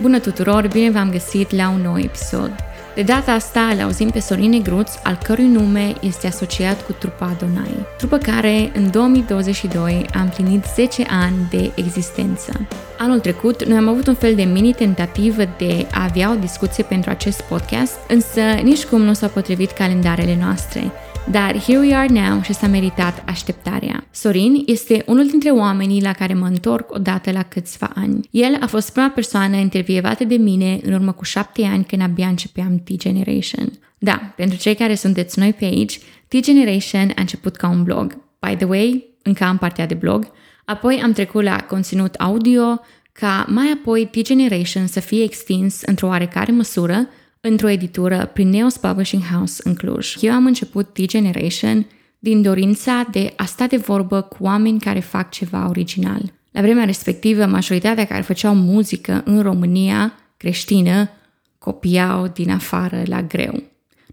Bună tuturor, bine v-am găsit la un nou episod. De data asta îl auzim pe Sorin Negruț, al cărui nume este asociat cu trupa Adonai, trupă care în 2022 a împlinit 10 ani de existență. Anul trecut, noi am avut un fel de mini tentativă de a avea o discuție pentru acest podcast, însă nici cum nu s-au potrivit calendarele noastre. Dar here we are now și s-a meritat așteptarea. Sorin este unul dintre oamenii la care mă întorc odată la câțiva ani. El a fost prima persoană intervievată de mine în urmă cu șapte ani când abia începeam T-Generation. Da, pentru cei care sunteți noi pe aici, T-Generation a început ca un blog. By the way, încă am partea de blog. Apoi am trecut la conținut audio, ca mai apoi T-Generation să fie extins într-o oarecare măsură într-o editură prin Neos Publishing House în Cluj. Eu am început T-Generation din dorința de a sta de vorbă cu oameni care fac ceva original. La vremea respectivă, majoritatea care făceau muzică în România creștină copiau din afară la greu.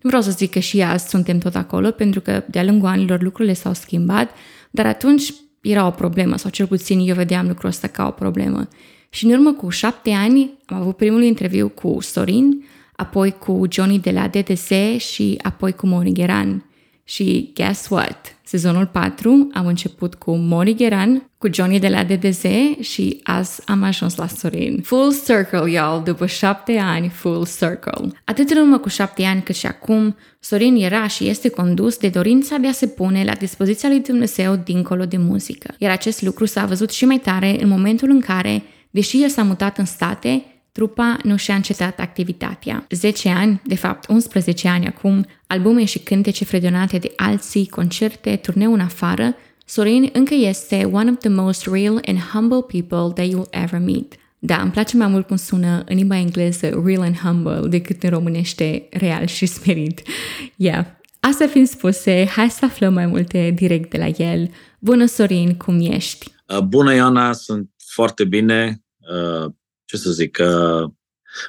Nu vreau să zic că și azi suntem tot acolo, pentru că de-a lungul anilor lucrurile s-au schimbat, dar atunci era o problemă, sau cel puțin eu vedeam lucrul ăsta ca o problemă. Și în urmă cu șapte ani am avut primul interviu cu Sorin, apoi cu Johnny de la DTS și apoi cu Moni Gheran. Și guess what? Sezonul 4 am început cu Moni Gheran, cu Johnny de la DDZ și azi am ajuns la Sorin. Full circle, y'all, după șapte ani, full circle. Atât în urmă cu șapte ani cât și acum, Sorin era și este condus de dorința de a se pune la dispoziția lui Dumnezeu dincolo de muzică. Iar acest lucru s-a văzut și mai tare în momentul în care, deși el s-a mutat în state, trupa nu și-a încetat activitatea. 10 ani, de fapt 11 ani acum, albume și cântece fredonate de alții, concerte, turneu în afară, Sorin încă este one of the most real and humble people that you'll ever meet. Da, îmi place mai mult cum sună în limba engleză real and humble decât în românește real și spirit. Yeah. Asta fiind spuse, hai să aflăm mai multe direct de la el. Bună, Sorin, cum ești? Uh, bună, Ioana, sunt foarte bine. Uh, ce să zic,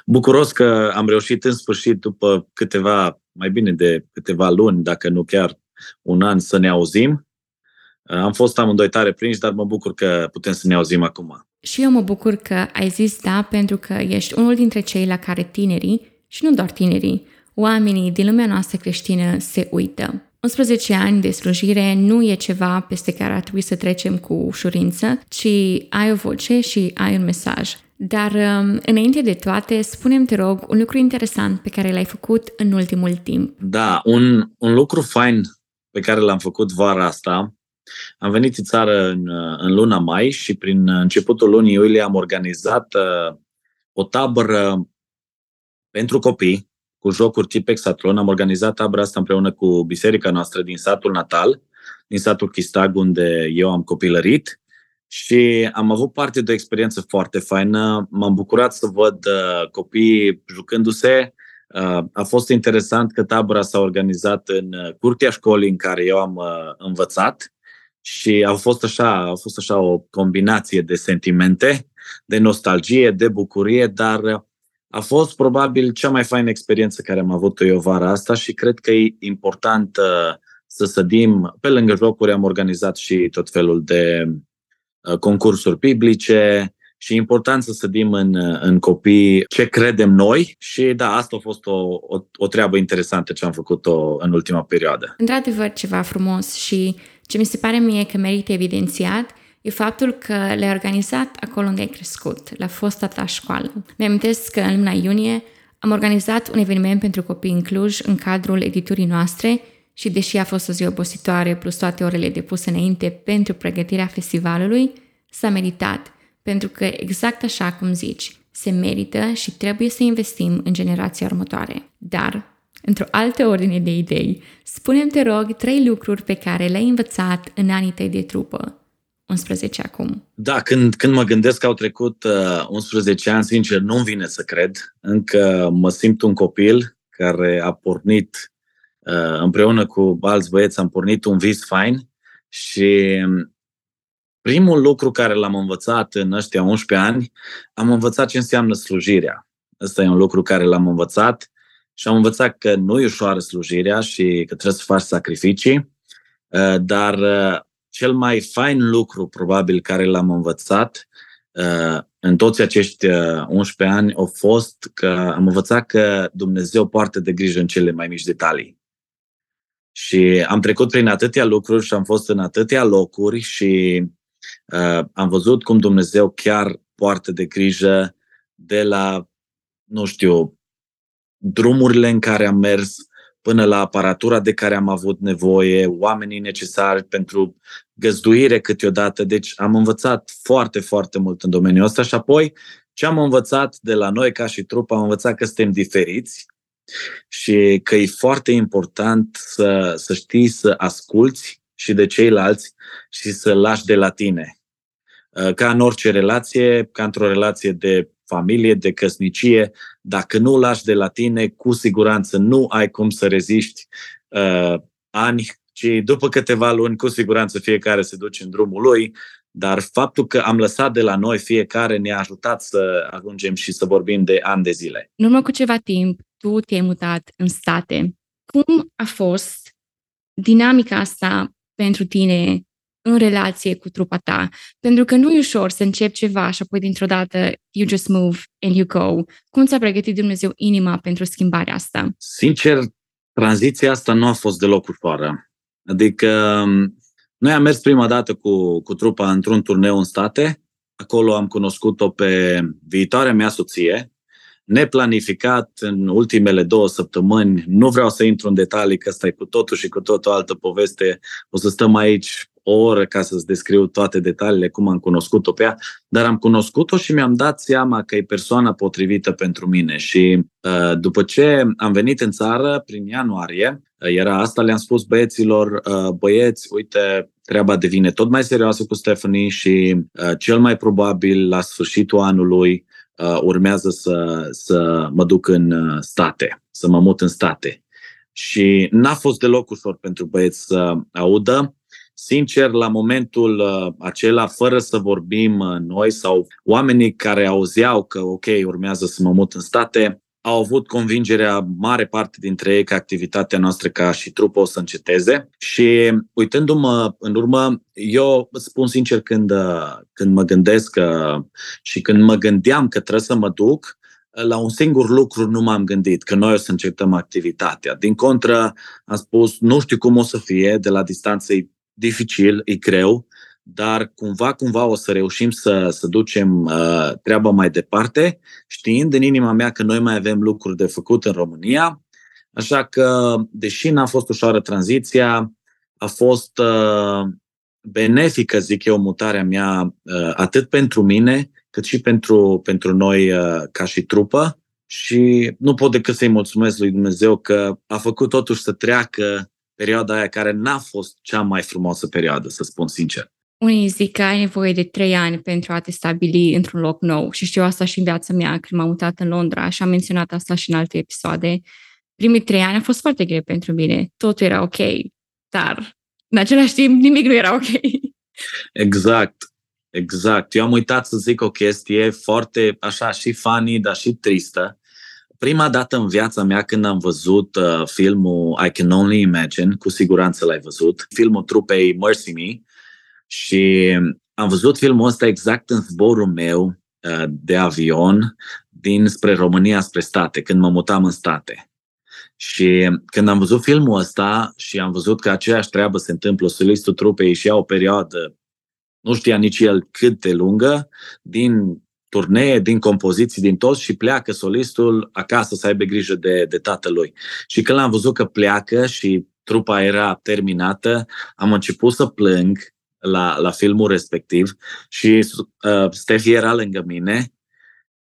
bucuros că am reușit în sfârșit, după câteva, mai bine de câteva luni, dacă nu chiar un an, să ne auzim. Am fost amândoi tare prinși, dar mă bucur că putem să ne auzim acum. Și eu mă bucur că ai zis da, pentru că ești unul dintre cei la care tinerii, și nu doar tinerii, oamenii din lumea noastră creștină se uită. 11 ani de slujire nu e ceva peste care ar trebui să trecem cu ușurință, ci ai o voce și ai un mesaj. Dar um, înainte de toate, spunem te rog, un lucru interesant pe care l-ai făcut în ultimul timp. Da, un, un lucru fain pe care l-am făcut vara asta. Am venit în țară în, în luna mai și prin începutul lunii iulie am organizat uh, o tabără pentru copii cu jocuri tip Exatlon. Am organizat tabăra asta împreună cu biserica noastră din satul natal, din satul Chistag, unde eu am copilărit și am avut parte de o experiență foarte faină. M-am bucurat să văd uh, copiii jucându-se. Uh, a fost interesant că tabăra s-a organizat în uh, curtea școlii în care eu am uh, învățat și a fost așa, a fost așa o combinație de sentimente, de nostalgie, de bucurie, dar uh, a fost probabil cea mai faină experiență care am avut-o eu vara asta și cred că e important uh, să sădim, pe lângă jocuri am organizat și tot felul de Uh, concursuri biblice și e important să sădim în, uh, în copii ce credem noi și da, asta a fost o, o, o treabă interesantă ce am făcut-o în ultima perioadă. Într-adevăr, ceva frumos și ce mi se pare mie că merită evidențiat e faptul că le-ai organizat acolo unde ai crescut, la fosta ta școală. Mi-amintesc că în luna iunie am organizat un eveniment pentru copii în Cluj în cadrul editurii noastre și deși a fost o zi obositoare plus toate orele depuse înainte pentru pregătirea festivalului, s-a meritat, pentru că exact așa cum zici, se merită și trebuie să investim în generația următoare. Dar, într-o altă ordine de idei, spunem te rog trei lucruri pe care le-ai învățat în anii tăi de trupă. 11 acum. Da, când, când mă gândesc că au trecut uh, 11 ani, sincer, nu-mi vine să cred. Încă mă simt un copil care a pornit Uh, împreună cu alți băieți am pornit un vis fain și primul lucru care l-am învățat în ăștia 11 ani, am învățat ce înseamnă slujirea. Ăsta e un lucru care l-am învățat și am învățat că nu e ușoară slujirea și că trebuie să faci sacrificii, uh, dar uh, cel mai fain lucru probabil care l-am învățat în toți acești 11 uh, ani au fost că am învățat că Dumnezeu poartă de grijă în cele mai mici detalii. Și am trecut prin atâtea lucruri și am fost în atâtea locuri și uh, am văzut cum Dumnezeu chiar poartă de grijă de la, nu știu, drumurile în care am mers, până la aparatura de care am avut nevoie, oamenii necesari pentru găzduire câteodată. Deci am învățat foarte, foarte mult în domeniul ăsta și apoi ce am învățat de la noi ca și trup, am învățat că suntem diferiți și că e foarte important să, să știi să asculți și de ceilalți și să lași de la tine. Ca în orice relație, ca într-o relație de familie, de căsnicie, dacă nu lași de la tine, cu siguranță nu ai cum să reziști uh, ani, ci după câteva luni, cu siguranță fiecare se duce în drumul lui, dar faptul că am lăsat de la noi fiecare ne-a ajutat să ajungem și să vorbim de ani de zile. În urmă cu ceva timp, tu te-ai mutat în state. Cum a fost dinamica asta pentru tine în relație cu trupa ta. Pentru că nu e ușor să începi ceva și apoi dintr-o dată you just move and you go. Cum ți-a pregătit Dumnezeu inima pentru schimbarea asta? Sincer, tranziția asta nu a fost deloc ușoară. Adică um, noi am mers prima dată cu, cu trupa într-un turneu în state. Acolo am cunoscut-o pe viitoarea mea soție, neplanificat în ultimele două săptămâni. Nu vreau să intru în detalii, că asta e cu totul și cu totul altă poveste. O să stăm aici o oră ca să-ți descriu toate detaliile, cum am cunoscut-o pe ea, dar am cunoscut-o și mi-am dat seama că e persoana potrivită pentru mine. Și uh, după ce am venit în țară, prin ianuarie, uh, era asta, le-am spus băieților, uh, băieți, uite, treaba devine tot mai serioasă cu Stephanie și cel mai probabil la sfârșitul anului urmează să, să mă duc în state, să mă mut în state. Și n-a fost deloc ușor pentru băieți să audă. Sincer, la momentul uh, acela, fără să vorbim uh, noi sau oamenii care auzeau că, ok, urmează să mă mut în state, au avut convingerea mare parte dintre ei că activitatea noastră ca și trupă o să înceteze și uitându-mă în urmă, eu spun sincer când, uh, când mă gândesc că, și când mă gândeam că trebuie să mă duc, la un singur lucru nu m-am gândit, că noi o să încetăm activitatea. Din contră, am spus, nu știu cum o să fie, de la distanță e dificil, e greu, dar cumva, cumva o să reușim să, să ducem uh, treaba mai departe, știind în inima mea că noi mai avem lucruri de făcut în România. Așa că, deși n-a fost ușoară tranziția, a fost uh, benefică, zic eu, mutarea mea, uh, atât pentru mine, cât și pentru, pentru noi uh, ca și trupă. Și nu pot decât să-i mulțumesc lui Dumnezeu că a făcut totuși să treacă perioada aia care n-a fost cea mai frumoasă perioadă, să spun sincer. Unii zic că ai nevoie de trei ani pentru a te stabili într-un loc nou și știu asta și în viața mea când m-am mutat în Londra și am menționat asta și în alte episoade. Primii trei ani a fost foarte greu pentru mine. Totul era ok, dar în același timp nimic nu era ok. Exact, exact. Eu am uitat să zic o chestie foarte așa și funny, dar și tristă prima dată în viața mea când am văzut uh, filmul I Can Only Imagine, cu siguranță l-ai văzut, filmul trupei Mercy Me, și am văzut filmul ăsta exact în zborul meu uh, de avion din spre România spre state, când mă mutam în state. Și când am văzut filmul ăsta și am văzut că aceeași treabă se întâmplă, solistul trupei și ia o perioadă, nu știa nici el cât de lungă, din turnee, din compoziții, din toți și pleacă solistul acasă să aibă grijă de, de tatălui. Și când l-am văzut că pleacă și trupa era terminată, am început să plâng la, la filmul respectiv și uh, Stefi era lângă mine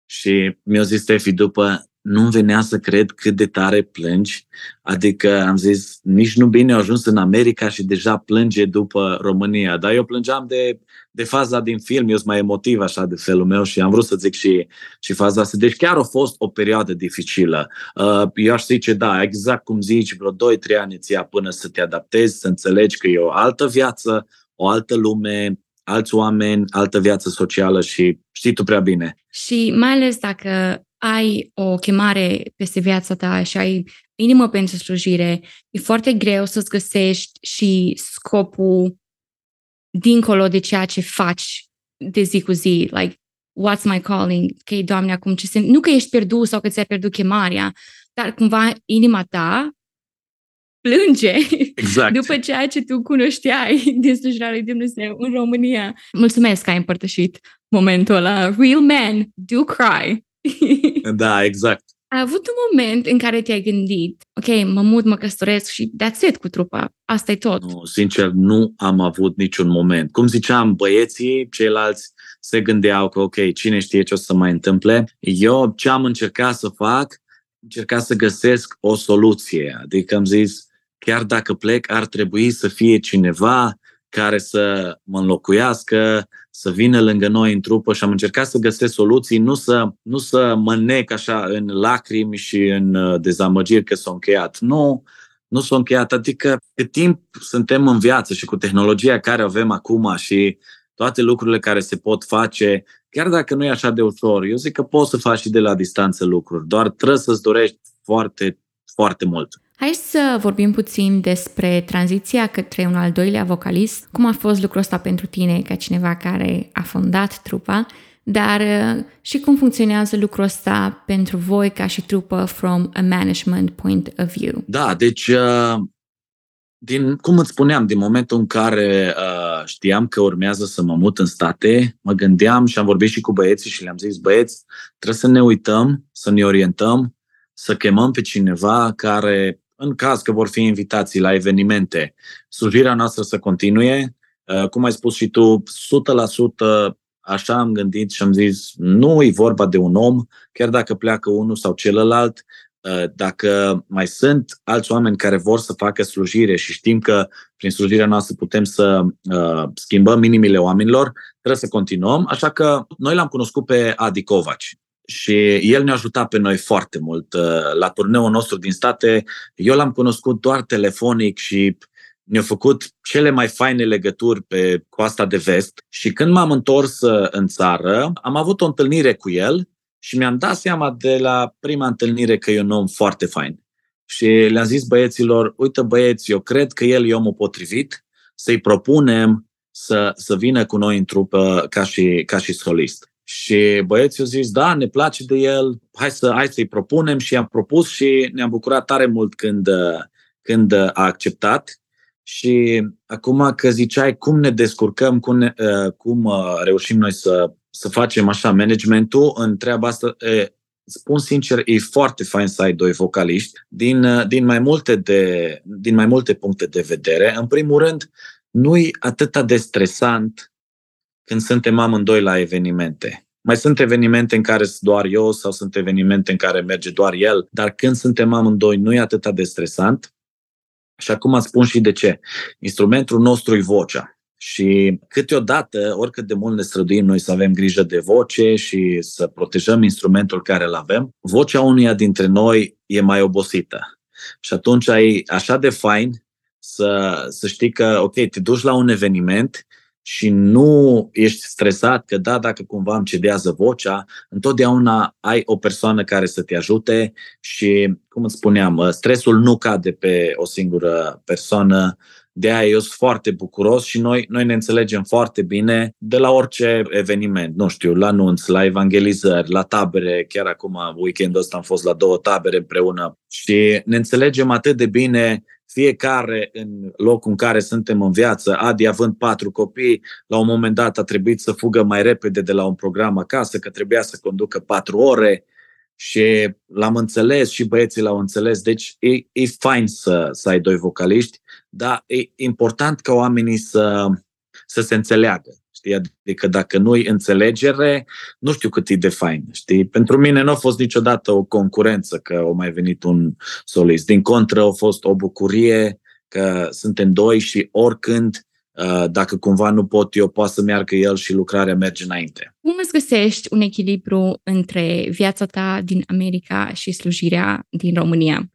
și mi-a zis Stefi după, nu venea să cred cât de tare plângi. Adică am zis, nici nu bine a ajuns în America și deja plânge după România. Dar eu plângeam de, de faza din film, eu sunt mai emotiv așa de felul meu și am vrut să zic și, și faza asta. Deci chiar a fost o perioadă dificilă. Uh, eu aș zice, da, exact cum zici, vreo 2-3 ani ți ia până să te adaptezi, să înțelegi că e o altă viață, o altă lume, alți oameni, altă viață socială și știi tu prea bine. Și mai ales dacă ai o chemare peste viața ta și ai inimă pentru slujire, e foarte greu să-ți găsești și scopul dincolo de ceea ce faci de zi cu zi. Like, what's my calling, că Doamne, acum ce sunt, nu că ești pierdut sau că ți-ai pierdut chemarea, dar cumva inima ta plânge exact. după ceea ce tu cunoșteai din slujirea lui Dumnezeu în România. Mulțumesc că ai împărtășit momentul ăla. Real men do cry. da, exact. Ai avut un moment în care te-ai gândit, ok, mă mut, mă căsătoresc și that's it cu trupa, asta e tot. Nu, sincer, nu am avut niciun moment. Cum ziceam, băieții, ceilalți se gândeau că, ok, cine știe ce o să mai întâmple. Eu ce am încercat să fac, încercat să găsesc o soluție. Adică am zis, chiar dacă plec, ar trebui să fie cineva care să mă înlocuiască, să vină lângă noi în trupă și am încercat să găsesc soluții, nu să, nu să mă nec așa în lacrimi și în uh, dezamăgiri că s-a încheiat. Nu, nu s-a încheiat. Adică cât timp suntem în viață și cu tehnologia care avem acum și toate lucrurile care se pot face, chiar dacă nu e așa de ușor, eu zic că poți să faci și de la distanță lucruri, doar trebuie să-ți dorești foarte, foarte mult. Hai să vorbim puțin despre tranziția către un al doilea vocalist. Cum a fost lucrul ăsta pentru tine ca cineva care a fondat trupa, dar uh, și cum funcționează lucrul ăsta pentru voi ca și trupă from a management point of view? Da, deci uh, din, cum îți spuneam, din momentul în care uh, știam că urmează să mă mut în state, mă gândeam și am vorbit și cu băieții și le-am zis, băieți, trebuie să ne uităm, să ne orientăm, să chemăm pe cineva care în caz că vor fi invitații la evenimente, slujirea noastră să continue. Uh, cum ai spus și tu, 100% așa am gândit și am zis, nu e vorba de un om, chiar dacă pleacă unul sau celălalt, uh, dacă mai sunt alți oameni care vor să facă slujire și știm că prin slujirea noastră putem să uh, schimbăm inimile oamenilor, trebuie să continuăm. Așa că noi l-am cunoscut pe Adi Covaci și el ne-a ajutat pe noi foarte mult. Uh, la turneul nostru din state, eu l-am cunoscut doar telefonic și ne-a făcut cele mai faine legături pe coasta de vest și când m-am întors uh, în țară, am avut o întâlnire cu el și mi-am dat seama de la prima întâlnire că e un om foarte fain. Și le-am zis băieților, uite băieți, eu cred că el e omul potrivit, să-i propunem să, să vină cu noi în trupă ca și, ca și solist. Și băieții au zis, da, ne place de el, hai, să, hai să-i propunem și i-am propus și ne-am bucurat tare mult când, când a acceptat. Și acum că ziceai cum ne descurcăm, cum, ne, cum reușim noi să, să facem așa managementul în treaba asta, spun sincer, e foarte fain să ai doi vocaliști din, din, mai multe de, din mai multe puncte de vedere. În primul rând, nu e atât de stresant când suntem amândoi la evenimente. Mai sunt evenimente în care sunt doar eu sau sunt evenimente în care merge doar el, dar când suntem amândoi nu e atât de stresant. Și acum spun și de ce. Instrumentul nostru e vocea. Și câteodată, oricât de mult ne străduim noi să avem grijă de voce și să protejăm instrumentul care îl avem, vocea unuia dintre noi e mai obosită. Și atunci e așa de fain să, să știi că, ok, te duci la un eveniment și nu ești stresat că da, dacă cumva îmi cedează vocea, întotdeauna ai o persoană care să te ajute și, cum îți spuneam, stresul nu cade pe o singură persoană, de aia eu sunt foarte bucuros și noi, noi ne înțelegem foarte bine de la orice eveniment, nu știu, la anunț, la evangelizări, la tabere, chiar acum weekendul ăsta am fost la două tabere împreună și ne înțelegem atât de bine fiecare în locul în care suntem în viață, Adi având patru copii, la un moment dat a trebuit să fugă mai repede de la un program acasă, că trebuia să conducă patru ore și l-am înțeles și băieții l-au înțeles. Deci e, e fain să, să ai doi vocaliști, dar e important ca oamenii să, să se înțeleagă. Știi? Adică dacă nu-i înțelegere, nu știu cât e de fain. Știi? Pentru mine nu a fost niciodată o concurență că a mai venit un solist. Din contră, a fost o bucurie că suntem doi și oricând uh, dacă cumva nu pot eu, poate să meargă el și lucrarea merge înainte. Cum îți găsești un echilibru între viața ta din America și slujirea din România?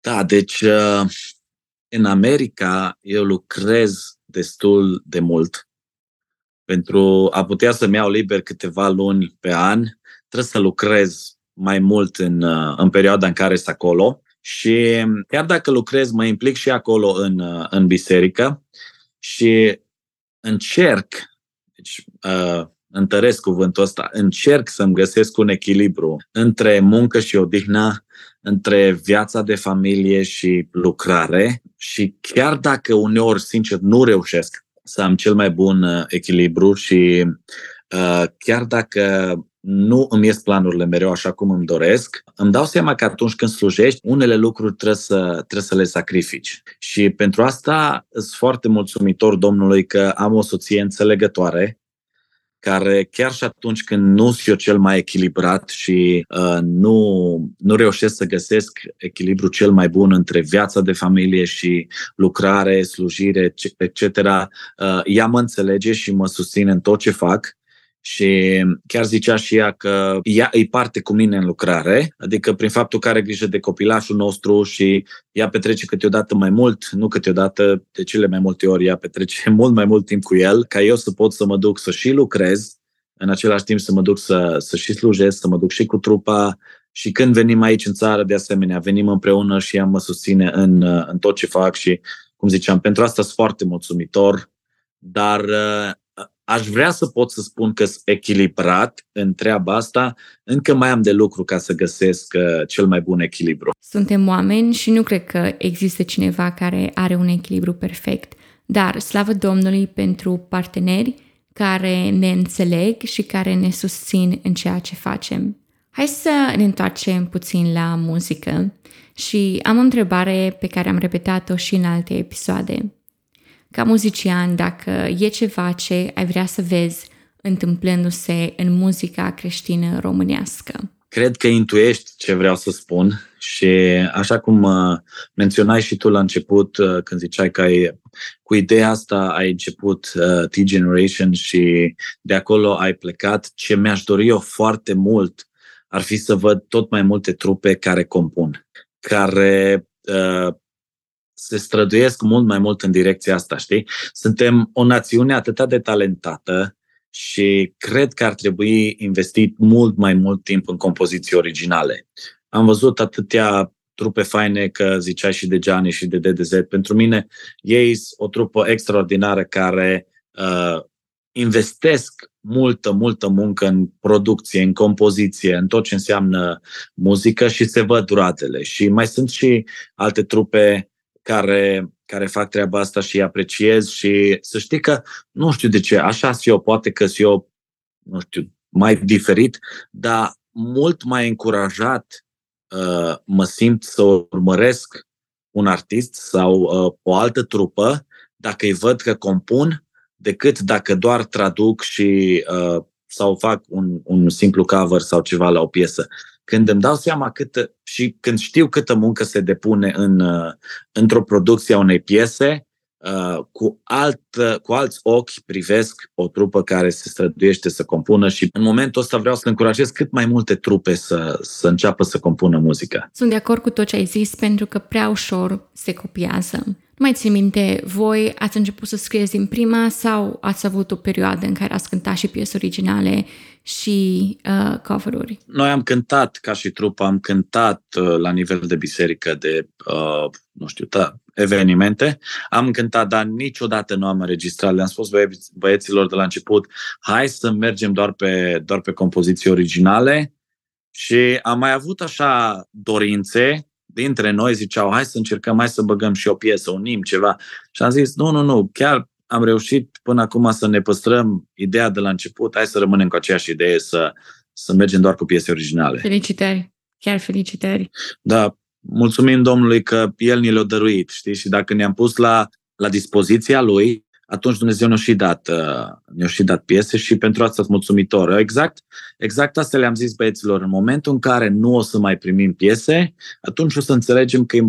Da, deci uh, în America eu lucrez destul de mult pentru a putea să-mi iau liber câteva luni pe an, trebuie să lucrez mai mult în, uh, în perioada în care sunt acolo. Și chiar dacă lucrez, mă implic și acolo în, uh, în biserică și încerc, deci, uh, întăresc cuvântul ăsta, încerc să-mi găsesc un echilibru între muncă și odihnă, între viața de familie și lucrare. Și chiar dacă uneori, sincer, nu reușesc să am cel mai bun uh, echilibru și uh, chiar dacă nu îmi ies planurile mereu așa cum îmi doresc, îmi dau seama că atunci când slujești, unele lucruri trebuie să, trebuie să le sacrifici. Și pentru asta sunt foarte mulțumitor Domnului că am o soție înțelegătoare, care chiar și atunci când nu sunt eu cel mai echilibrat și uh, nu, nu reușesc să găsesc echilibru cel mai bun între viața de familie și lucrare, slujire, etc., uh, ea mă înțelege și mă susține în tot ce fac și chiar zicea și ea că ea îi parte cu mine în lucrare, adică prin faptul că are grijă de copilașul nostru și ea petrece câteodată mai mult, nu câteodată, de cele mai multe ori ea petrece mult mai mult timp cu el, ca eu să pot să mă duc să și lucrez, în același timp să mă duc să, să și slujesc, să mă duc și cu trupa, și când venim aici în țară, de asemenea, venim împreună și ea mă susține în, în tot ce fac și, cum ziceam, pentru asta sunt foarte mulțumitor, dar aș vrea să pot să spun că sunt echilibrat în treaba asta, încă mai am de lucru ca să găsesc uh, cel mai bun echilibru. Suntem oameni și nu cred că există cineva care are un echilibru perfect, dar slavă Domnului pentru parteneri care ne înțeleg și care ne susțin în ceea ce facem. Hai să ne întoarcem puțin la muzică și am o întrebare pe care am repetat-o și în alte episoade ca muzician, dacă e ceva ce ai vrea să vezi întâmplându-se în muzica creștină românească? Cred că intuiești ce vreau să spun și așa cum uh, menționai și tu la început, uh, când ziceai că ai, cu ideea asta ai început uh, T-Generation și de acolo ai plecat, ce mi-aș dori eu foarte mult ar fi să văd tot mai multe trupe care compun, care uh, se străduiesc mult mai mult în direcția asta, știi? Suntem o națiune atât de talentată și cred că ar trebui investit mult mai mult timp în compoziții originale. Am văzut atâtea trupe faine, că ziceai și de Gianni și de DDZ. Pentru mine, ei sunt o trupă extraordinară care uh, investesc multă, multă muncă în producție, în compoziție, în tot ce înseamnă muzică și se văd duratele. Și mai sunt și alte trupe care, care fac treaba asta și apreciez și să știi că, nu știu de ce, așa sunt eu, poate că sunt eu, nu știu, mai diferit, dar mult mai încurajat uh, mă simt să urmăresc un artist sau uh, o altă trupă dacă îi văd că compun decât dacă doar traduc și uh, sau fac un, un simplu cover sau ceva la o piesă când îmi dau seama cât și când știu câtă muncă se depune în, uh, într-o producție a unei piese, uh, cu, alt, cu alți ochi privesc o trupă care se străduiește să compună și în momentul ăsta vreau să încurajez cât mai multe trupe să, să înceapă să compună muzică. Sunt de acord cu tot ce ai zis pentru că prea ușor se copiază. Nu mai țin minte, voi ați început să scrieți din prima sau ați avut o perioadă în care ați cântat și piese originale și uh, cover-uri? Noi am cântat ca și trupă, am cântat uh, la nivel de biserică, de, uh, nu știu, da, evenimente. Am cântat, dar niciodată nu am înregistrat. Le-am spus băie- băieților de la început, hai să mergem doar pe, doar pe compoziții originale și am mai avut așa dorințe dintre noi ziceau, hai să încercăm, hai să băgăm și o piesă, un nim, ceva. Și am zis, nu, nu, nu, chiar am reușit până acum să ne păstrăm ideea de la început, hai să rămânem cu aceeași idee, să, să mergem doar cu piese originale. Felicitări, chiar felicitări. Da, mulțumim Domnului că El ni le-a dăruit, știi, și dacă ne-am pus la, la dispoziția Lui, atunci Dumnezeu ne-a și dat, uh, ne-a și dat piese și pentru asta sunt mulțumitor. Exact, exact asta le-am zis băieților. În momentul în care nu o să mai primim piese, atunci o să înțelegem că e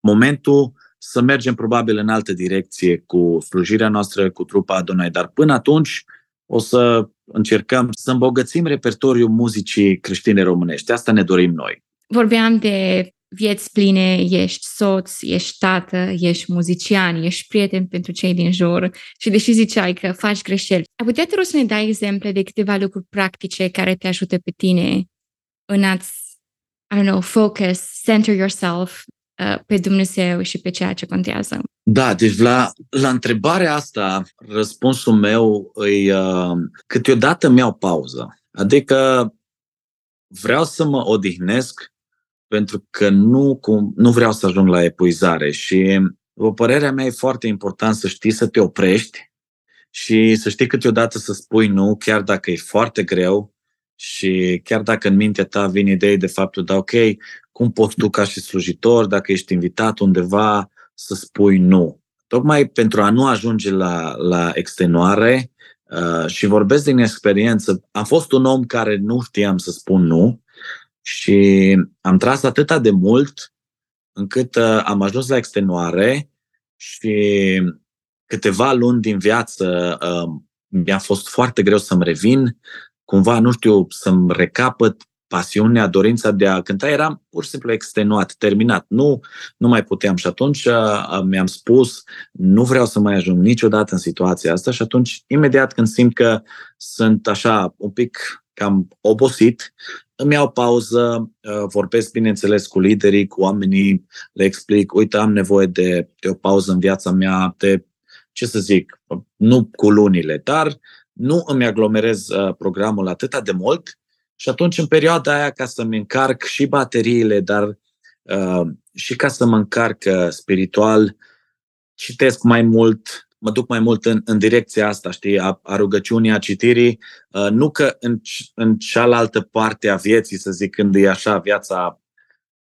momentul să mergem probabil în altă direcție cu slujirea noastră, cu trupa Adonai, dar până atunci o să încercăm să îmbogățim repertoriul muzicii creștine românești. Asta ne dorim noi. Vorbeam de vieți pline, ești soț, ești tată, ești muzician, ești prieten pentru cei din jur și deși ziceai că faci greșeli, ai putea te rog să ne dai exemple de câteva lucruri practice care te ajută pe tine în a-ți, I don't know, focus, center yourself uh, pe Dumnezeu și pe ceea ce contează? Da, deci la, la întrebarea asta, răspunsul meu îi uh, câteodată mi-au pauză. Adică vreau să mă odihnesc pentru că nu, cum, nu vreau să ajung la epuizare și o părerea mea e foarte important să știi să te oprești și să știi câteodată să spui nu, chiar dacă e foarte greu și chiar dacă în mintea ta vine ideea de faptul da, ok, cum poți tu ca și slujitor, dacă ești invitat undeva, să spui nu. Tocmai pentru a nu ajunge la, la extenuare uh, și vorbesc din experiență, am fost un om care nu știam să spun nu și am tras atâta de mult încât uh, am ajuns la extenuare și câteva luni din viață uh, mi-a fost foarte greu să-mi revin, cumva, nu știu, să-mi recapăt pasiunea, dorința de a cânta, eram pur și simplu extenuat, terminat. Nu, nu mai puteam. Și atunci uh, mi-am spus, nu vreau să mai ajung niciodată în situația asta. Și atunci, imediat când simt că sunt așa un pic cam obosit, îmi iau pauză, uh, vorbesc, bineînțeles, cu liderii, cu oamenii, le explic, uite, am nevoie de, de o pauză în viața mea, de, ce să zic, nu cu lunile, dar nu îmi aglomerez uh, programul atât de mult și atunci, în perioada aia, ca să-mi încarc și bateriile, dar uh, și ca să mă încarc uh, spiritual, citesc mai mult, mă duc mai mult în, în direcția asta, știi, a, a rugăciunii, a citirii, uh, nu că în, în cealaltă parte a vieții, să zic, când e așa viața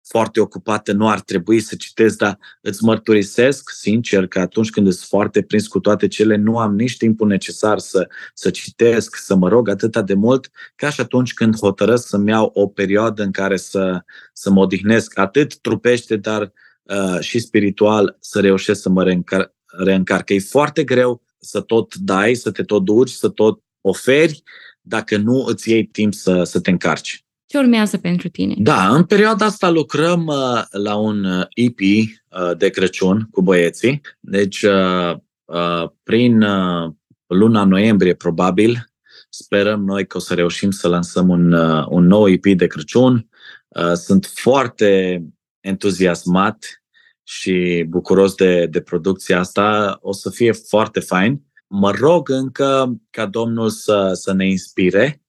foarte ocupată, nu ar trebui să citesc, dar îți mărturisesc, sincer, că atunci când sunt foarte prins cu toate cele, nu am nici timpul necesar să, să citesc, să mă rog atâta de mult, ca și atunci când hotărăsc să-mi iau o perioadă în care să, să mă odihnesc, atât trupește, dar uh, și spiritual, să reușesc să mă reîncar- reîncarc. E foarte greu să tot dai, să te tot duci, să tot oferi, dacă nu îți iei timp să, să te încarci. Ce urmează pentru tine? Da, în perioada asta lucrăm uh, la un uh, EP uh, de Crăciun cu băieții. Deci, uh, uh, prin uh, luna noiembrie, probabil, sperăm noi că o să reușim să lansăm un, uh, un nou EP de Crăciun. Uh, sunt foarte entuziasmat și bucuros de, de producția asta. O să fie foarte fain. Mă rog încă ca Domnul să, să ne inspire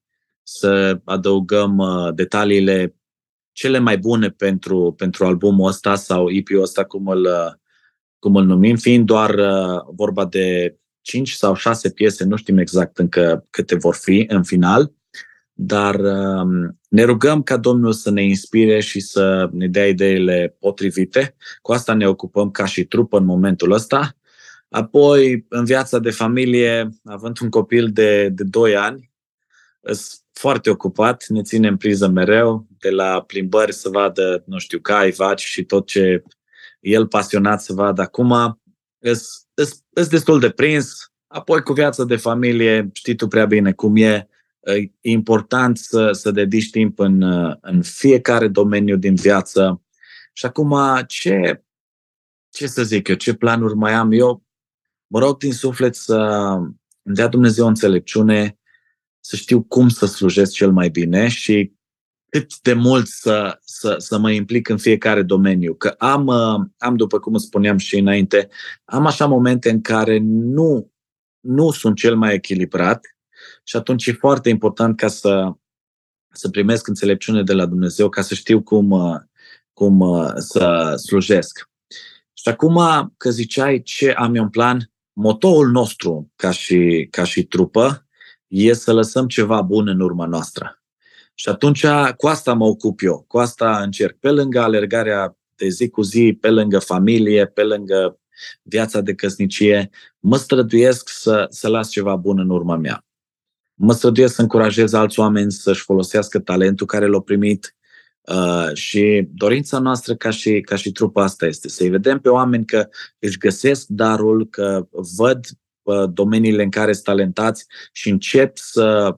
să adăugăm uh, detaliile cele mai bune pentru, pentru albumul ăsta sau EP-ul ăsta, cum îl, uh, cum îl numim, fiind doar uh, vorba de 5 sau 6 piese, nu știm exact încă câte vor fi în final, dar um, ne rugăm ca Domnul să ne inspire și să ne dea ideile potrivite. Cu asta ne ocupăm ca și trupă în momentul ăsta. Apoi, în viața de familie, având un copil de, de 2 ani, foarte ocupat, ne ține în priză mereu, de la plimbări să vadă, nu știu, cai, vaci și tot ce el pasionat să vadă acum. Sunt destul de prins. Apoi cu viața de familie, știi tu prea bine cum e, e important să, să dedici timp în, în fiecare domeniu din viață. Și acum, ce, ce să zic eu, ce planuri mai am eu? Mă rog din suflet să îmi dea Dumnezeu înțelepciune să știu cum să slujesc cel mai bine și cât de mult să, să, să mă implic în fiecare domeniu. Că am, uh, am, după cum spuneam și înainte, am așa momente în care nu, nu sunt cel mai echilibrat și atunci e foarte important ca să, să primesc înțelepciune de la Dumnezeu, ca să știu cum, uh, cum uh, să slujesc. Și acum că ziceai ce am eu în plan, motoul nostru ca și, ca și trupă e să lăsăm ceva bun în urma noastră. Și atunci cu asta mă ocup eu, cu asta încerc. Pe lângă alergarea de zi cu zi, pe lângă familie, pe lângă viața de căsnicie, mă străduiesc să, să las ceva bun în urma mea. Mă străduiesc să încurajez alți oameni să-și folosească talentul care l-au primit uh, și dorința noastră ca și, ca și trupa asta este să-i vedem pe oameni că își găsesc darul, că văd domeniile în care sunt talentați și încep să,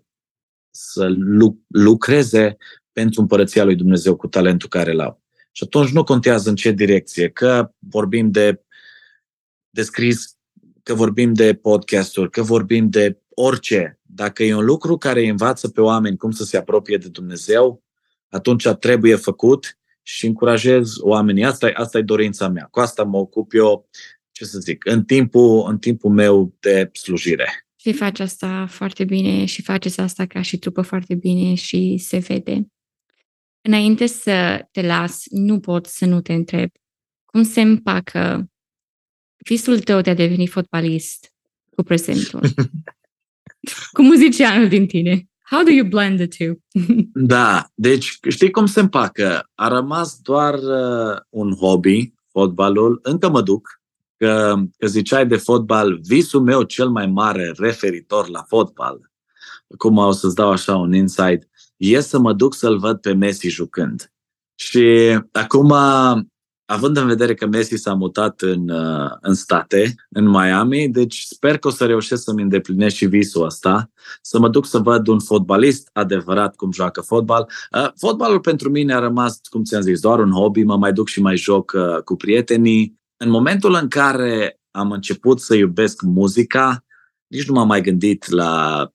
să lucreze pentru împărăția lui Dumnezeu cu talentul care îl au. Și atunci nu contează în ce direcție, că vorbim de, de scris, că vorbim de podcasturi, că vorbim de orice. Dacă e un lucru care îi învață pe oameni cum să se apropie de Dumnezeu, atunci trebuie făcut și încurajez oamenii. Asta, asta e dorința mea. Cu asta mă ocup eu ce să zic, în timpul, în timpul meu de slujire. Și faci asta foarte bine și faceți asta ca și trupă foarte bine și se vede. Înainte să te las, nu pot să nu te întreb cum se împacă visul tău de a deveni fotbalist cu prezentul, cu muzicianul din tine. How do you blend the two? da, deci știi cum se împacă? A rămas doar uh, un hobby, fotbalul. Încă mă duc, că, că ziceai de fotbal, visul meu cel mai mare referitor la fotbal, cum o să-ți dau așa un insight, e să mă duc să-l văd pe Messi jucând. Și acum având în vedere că Messi s-a mutat în, uh, în state, în Miami, deci sper că o să reușesc să-mi îndeplinesc și visul ăsta, să mă duc să văd un fotbalist adevărat cum joacă fotbal. Uh, fotbalul pentru mine a rămas, cum ți-am zis, doar un hobby, mă mai duc și mai joc uh, cu prietenii. În momentul în care am început să iubesc muzica, nici nu m-am mai gândit la,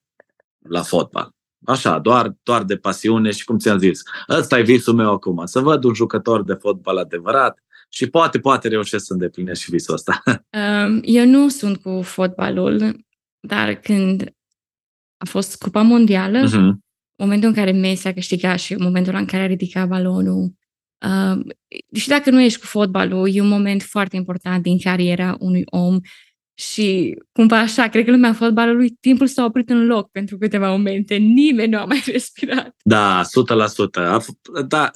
la fotbal. Așa, doar, doar de pasiune și cum ți-am zis, ăsta e visul meu acum, să văd un jucător de fotbal adevărat și poate, poate reușesc să îndeplinesc și visul ăsta. Um, eu nu sunt cu fotbalul, dar când a fost Cupa Mondială, uh-huh. momentul în care Messi a câștigat și momentul în care a ridicat balonul, uh, și dacă nu ești cu fotbalul, e un moment foarte important din cariera unui om și cumva așa, cred că lumea fotbalului, timpul s-a oprit în loc pentru câteva momente. Nimeni nu a mai respirat. Da, 100%. Da,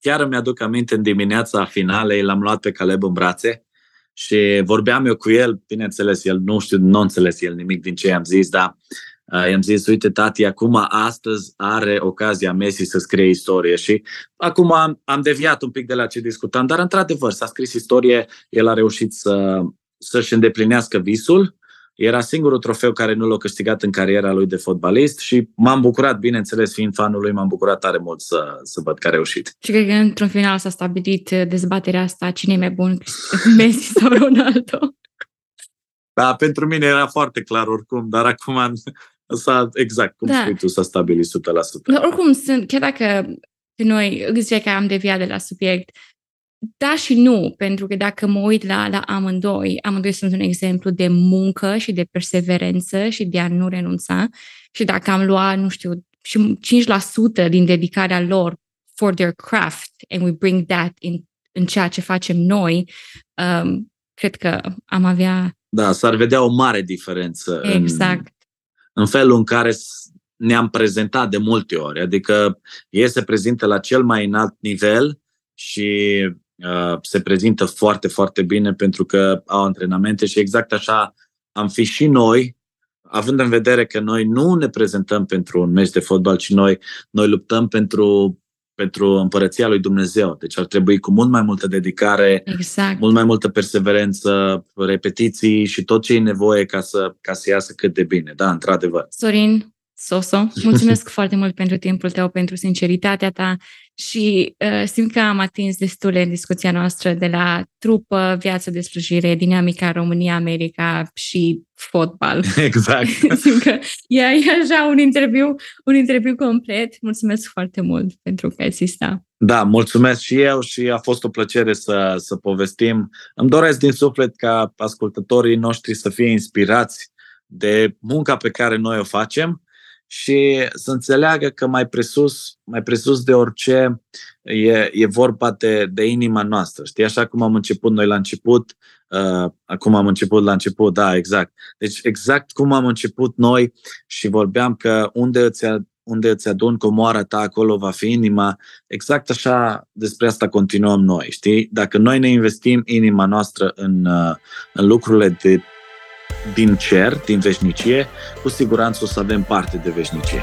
chiar îmi aduc aminte în dimineața finalei, l-am luat pe Caleb în brațe și vorbeam eu cu el, bineînțeles, el nu știu, nu înțeles el nimic din ce i-am zis, dar uh, i-am zis, uite tati, acum astăzi are ocazia Messi să scrie istorie și acum am, am deviat un pic de la ce discutam, dar într-adevăr s-a scris istorie, el a reușit să, să-și îndeplinească visul. Era singurul trofeu care nu l-a câștigat în cariera lui de fotbalist și m-am bucurat, bineînțeles, fiind fanul lui, m-am bucurat tare mult să, să văd că a reușit. Și cred că într-un final s-a stabilit dezbaterea asta, cine e mai bun, Messi sau Ronaldo? Da, pentru mine era foarte clar oricum, dar acum s-a, exact, cum da. spui tu, s-a stabilit 100%. Dar oricum, sunt, chiar dacă noi, ziceai că am deviat de la subiect, da și nu, pentru că dacă mă uit la, la amândoi, amândoi sunt un exemplu de muncă și de perseverență și de a nu renunța. Și dacă am luat, nu știu, și 5% din dedicarea lor for their craft and we bring that in, în ceea ce facem noi, um, cred că am avea... Da, s-ar vedea o mare diferență exact. în, în felul în care ne-am prezentat de multe ori. Adică ei se prezintă la cel mai înalt nivel și Uh, se prezintă foarte, foarte bine pentru că au antrenamente și exact așa am fi și noi, având în vedere că noi nu ne prezentăm pentru un meci de fotbal, ci noi, noi luptăm pentru, pentru împărăția lui Dumnezeu. Deci ar trebui cu mult mai multă dedicare, exact. mult mai multă perseverență, repetiții și tot ce e nevoie ca să, ca să iasă cât de bine. Da, într-adevăr. Sorin, Soso, mulțumesc foarte mult pentru timpul tău, pentru sinceritatea ta și uh, simt că am atins destule în discuția noastră de la trupă, viață de slujire, dinamica România-America și fotbal. Exact. simt că e, e așa un interviu, un interviu complet. Mulțumesc foarte mult pentru că ai stat. Da, mulțumesc și eu și a fost o plăcere să, să povestim. Îmi doresc din suflet ca ascultătorii noștri să fie inspirați de munca pe care noi o facem și să înțeleagă că mai presus, mai presus de orice e, e vorba de, de inima noastră. Știi, așa cum am început noi la început, uh, acum am început la început, da, exact. Deci exact cum am început noi și vorbeam că unde îți, unde îți adun comoara ta, acolo va fi inima, exact așa despre asta continuăm noi, știi? Dacă noi ne investim inima noastră în, uh, în lucrurile de din cer, din veșnicie, cu siguranță o să avem parte de veșnicie.